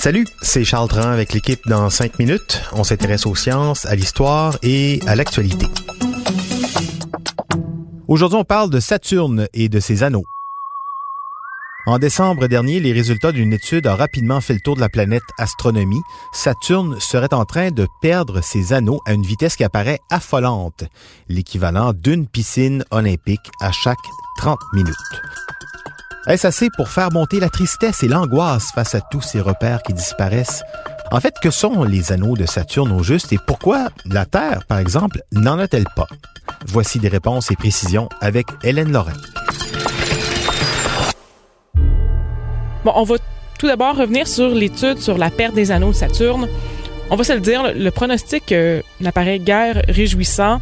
Salut, c'est Charles Dran avec l'équipe dans 5 minutes. On s'intéresse aux sciences, à l'histoire et à l'actualité. Aujourd'hui, on parle de Saturne et de ses anneaux. En décembre dernier, les résultats d'une étude ont rapidement fait le tour de la planète astronomie. Saturne serait en train de perdre ses anneaux à une vitesse qui apparaît affolante, l'équivalent d'une piscine olympique à chaque 30 minutes. Est-ce assez pour faire monter la tristesse et l'angoisse face à tous ces repères qui disparaissent? En fait, que sont les anneaux de Saturne au juste et pourquoi la Terre, par exemple, n'en a-t-elle pas? Voici des réponses et précisions avec Hélène Lorrain. Bon, on va tout d'abord revenir sur l'étude sur la perte des anneaux de Saturne. On va se le dire, le pronostic euh, n'apparaît guère réjouissant.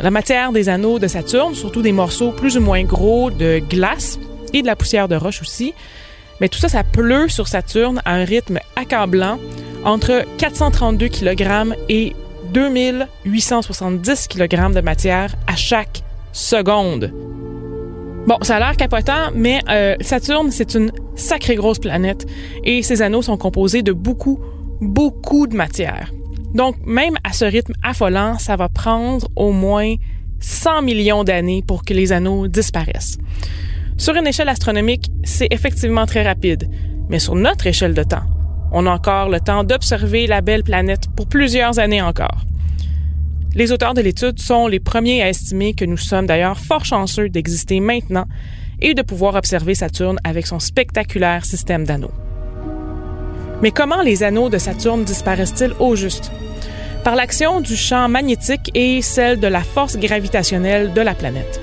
La matière des anneaux de Saturne, surtout des morceaux plus ou moins gros de glace et de la poussière de roche aussi, mais tout ça, ça pleut sur Saturne à un rythme accablant entre 432 kg et 2870 kg de matière à chaque seconde. Bon, ça a l'air capotant, mais euh, Saturne, c'est une sacrée grosse planète et ses anneaux sont composés de beaucoup, beaucoup de matière. Donc, même à ce rythme affolant, ça va prendre au moins 100 millions d'années pour que les anneaux disparaissent. Sur une échelle astronomique, c'est effectivement très rapide, mais sur notre échelle de temps, on a encore le temps d'observer la belle planète pour plusieurs années encore. Les auteurs de l'étude sont les premiers à estimer que nous sommes d'ailleurs fort chanceux d'exister maintenant et de pouvoir observer Saturne avec son spectaculaire système d'anneaux. Mais comment les anneaux de Saturne disparaissent-ils au juste? Par l'action du champ magnétique et celle de la force gravitationnelle de la planète.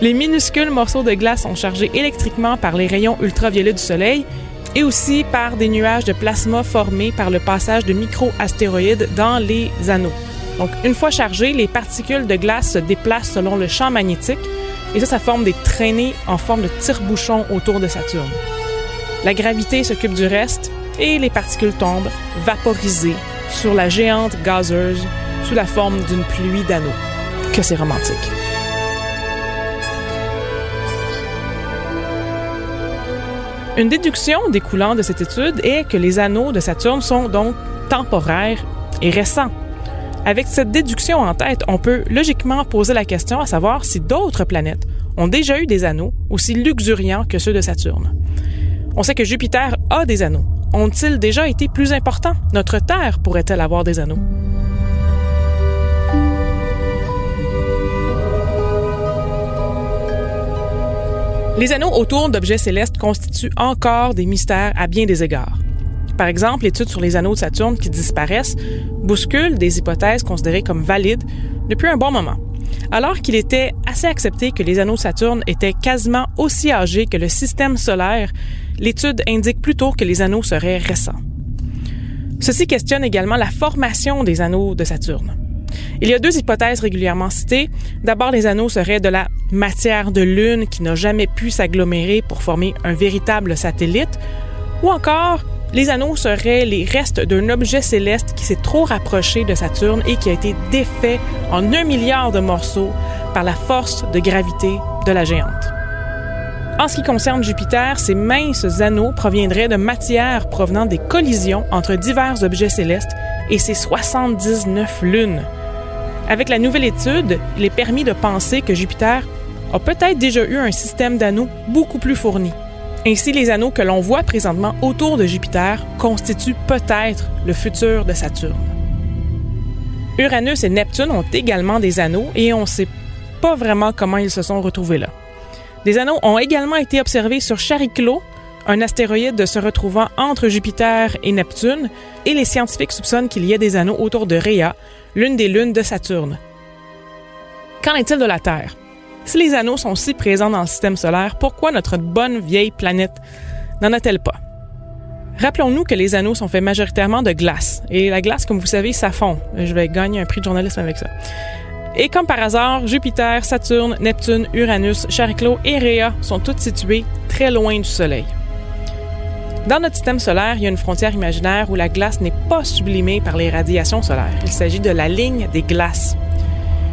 Les minuscules morceaux de glace sont chargés électriquement par les rayons ultraviolets du Soleil et aussi par des nuages de plasma formés par le passage de micro-astéroïdes dans les anneaux. Donc, une fois chargées, les particules de glace se déplacent selon le champ magnétique et ça, ça forme des traînées en forme de tire-bouchon autour de Saturne. La gravité s'occupe du reste et les particules tombent, vaporisées, sur la géante gazeuse sous la forme d'une pluie d'anneaux. Que c'est romantique. Une déduction découlant de cette étude est que les anneaux de Saturne sont donc temporaires et récents. Avec cette déduction en tête, on peut logiquement poser la question à savoir si d'autres planètes ont déjà eu des anneaux aussi luxuriants que ceux de Saturne. On sait que Jupiter a des anneaux. Ont-ils déjà été plus importants? Notre Terre pourrait-elle avoir des anneaux? Les anneaux autour d'objets célestes constituent encore des mystères à bien des égards. Par exemple, l'étude sur les anneaux de Saturne qui disparaissent bouscule des hypothèses considérées comme valides depuis un bon moment. Alors qu'il était assez accepté que les anneaux de Saturne étaient quasiment aussi âgés que le système solaire, l'étude indique plutôt que les anneaux seraient récents. Ceci questionne également la formation des anneaux de Saturne. Il y a deux hypothèses régulièrement citées. D'abord, les anneaux seraient de la matière de Lune qui n'a jamais pu s'agglomérer pour former un véritable satellite, ou encore les anneaux seraient les restes d'un objet céleste qui s'est trop rapproché de Saturne et qui a été défait en un milliard de morceaux par la force de gravité de la géante. En ce qui concerne Jupiter, ces minces anneaux proviendraient de matière provenant des collisions entre divers objets célestes et ses 79 lunes. Avec la nouvelle étude, il est permis de penser que Jupiter a peut-être déjà eu un système d'anneaux beaucoup plus fourni. Ainsi, les anneaux que l'on voit présentement autour de Jupiter constituent peut-être le futur de Saturne. Uranus et Neptune ont également des anneaux et on ne sait pas vraiment comment ils se sont retrouvés là. Des anneaux ont également été observés sur Chariclo, un astéroïde se retrouvant entre Jupiter et Neptune, et les scientifiques soupçonnent qu'il y ait des anneaux autour de Rhea, l'une des lunes de Saturne. Qu'en est-il de la Terre? Si les anneaux sont si présents dans le système solaire, pourquoi notre bonne vieille planète n'en a-t-elle pas? Rappelons-nous que les anneaux sont faits majoritairement de glace. Et la glace, comme vous savez, ça fond. Je vais gagner un prix de journalisme avec ça. Et comme par hasard, Jupiter, Saturne, Neptune, Uranus, Chariclo et Rhea sont toutes situées très loin du Soleil. Dans notre système solaire, il y a une frontière imaginaire où la glace n'est pas sublimée par les radiations solaires. Il s'agit de la ligne des glaces.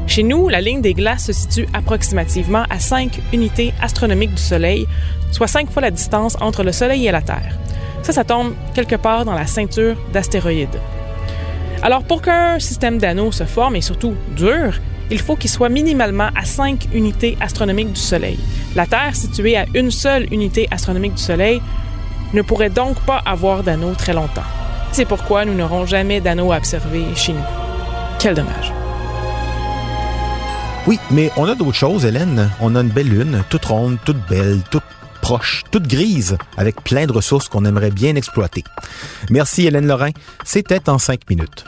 Chez nous, la ligne des glaces se situe approximativement à 5 unités astronomiques du Soleil, soit 5 fois la distance entre le Soleil et la Terre. Ça, ça tombe quelque part dans la ceinture d'astéroïdes. Alors, pour qu'un système d'anneaux se forme et surtout dure, il faut qu'il soit minimalement à 5 unités astronomiques du Soleil. La Terre, située à une seule unité astronomique du Soleil, ne pourrait donc pas avoir d'anneaux très longtemps. C'est pourquoi nous n'aurons jamais d'anneaux à observer chez nous. Quel dommage. Oui, mais on a d'autres choses, Hélène. On a une belle lune, toute ronde, toute belle, toute proche, toute grise, avec plein de ressources qu'on aimerait bien exploiter. Merci Hélène Lorrain. C'était en cinq minutes.